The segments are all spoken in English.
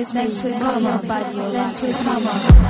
with me, on, body, dance with me,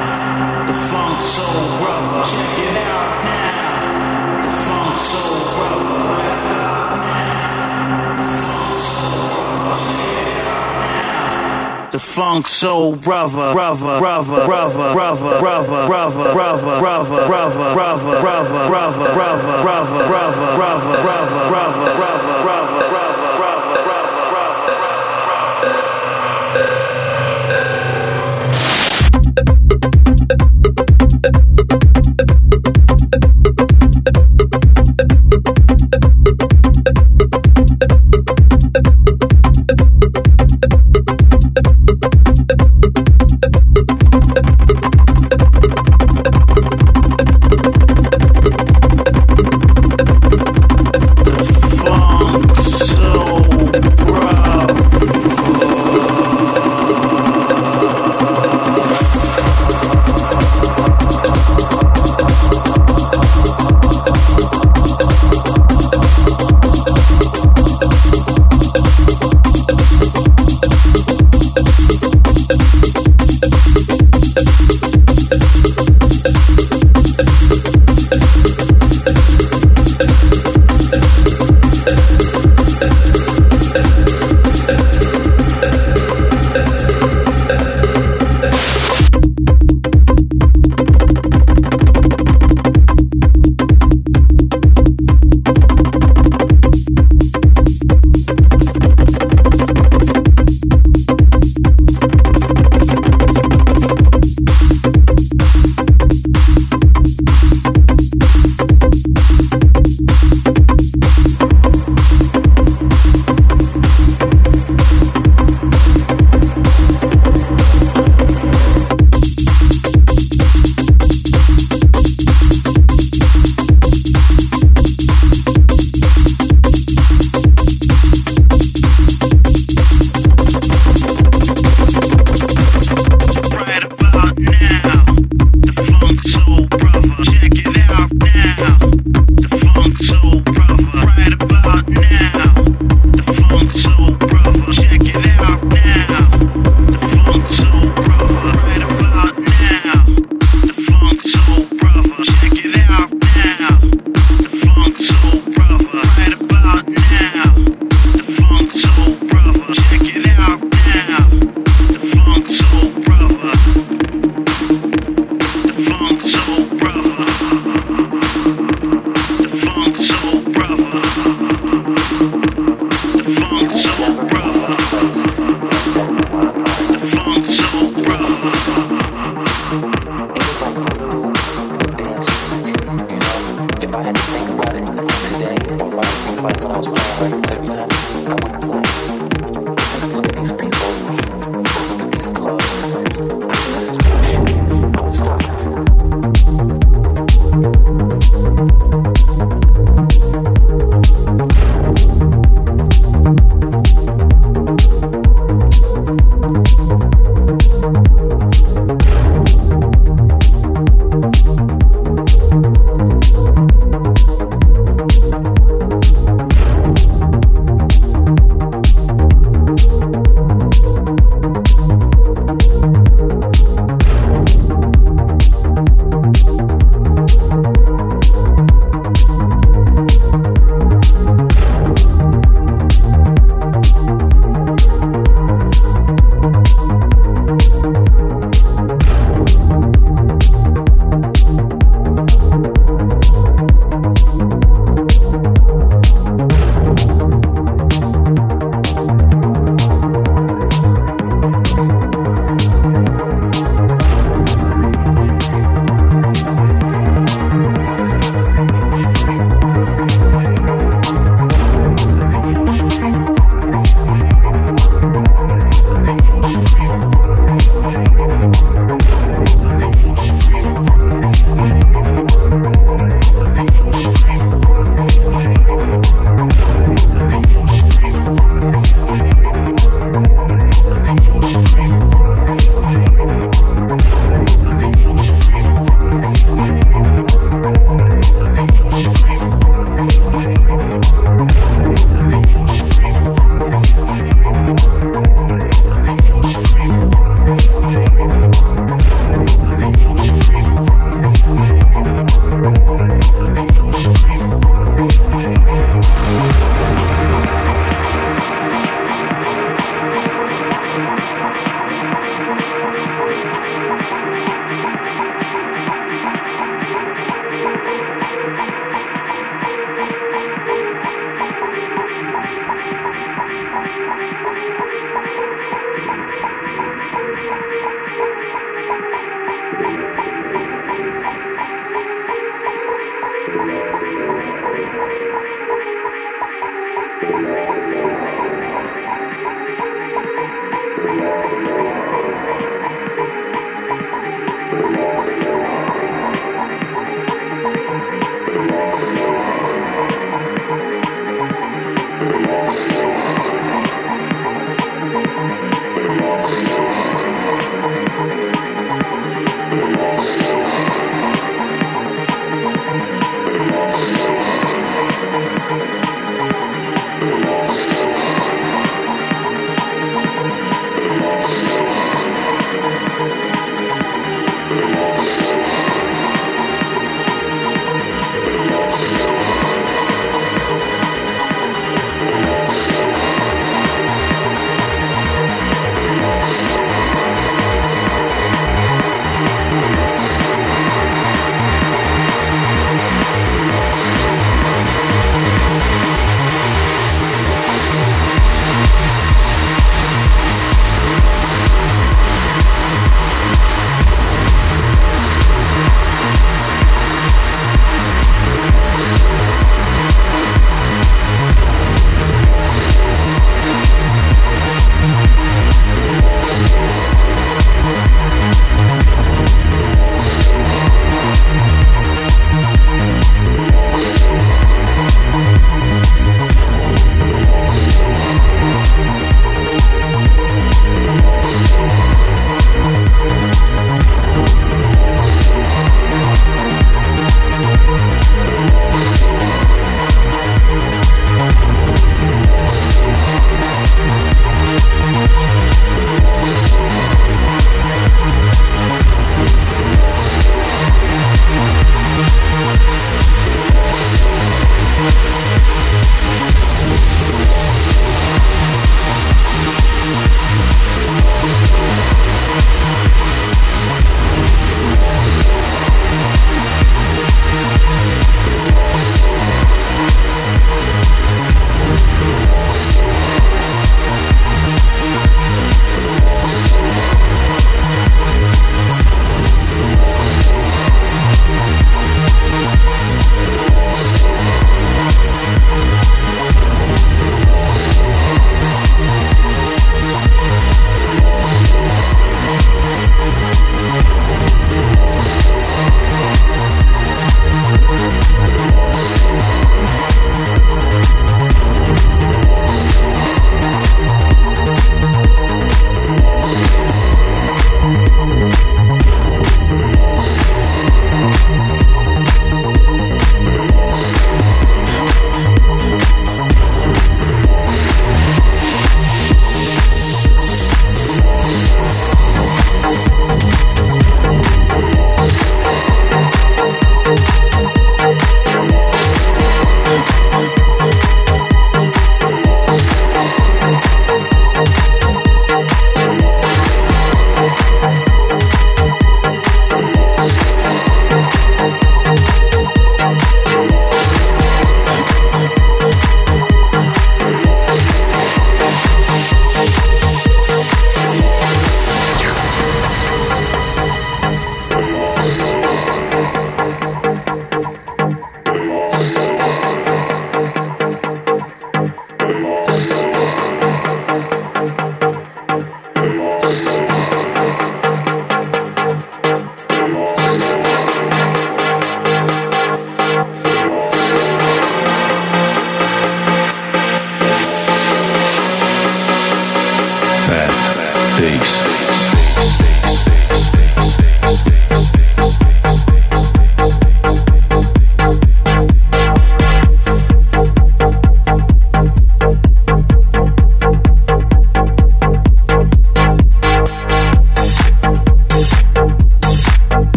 funk soul brother, brother, brother, brother, brother, brother, brother, brother, brother, brother, brother, brother, brother, brother, brother, brother, brother, brother, brother, brother.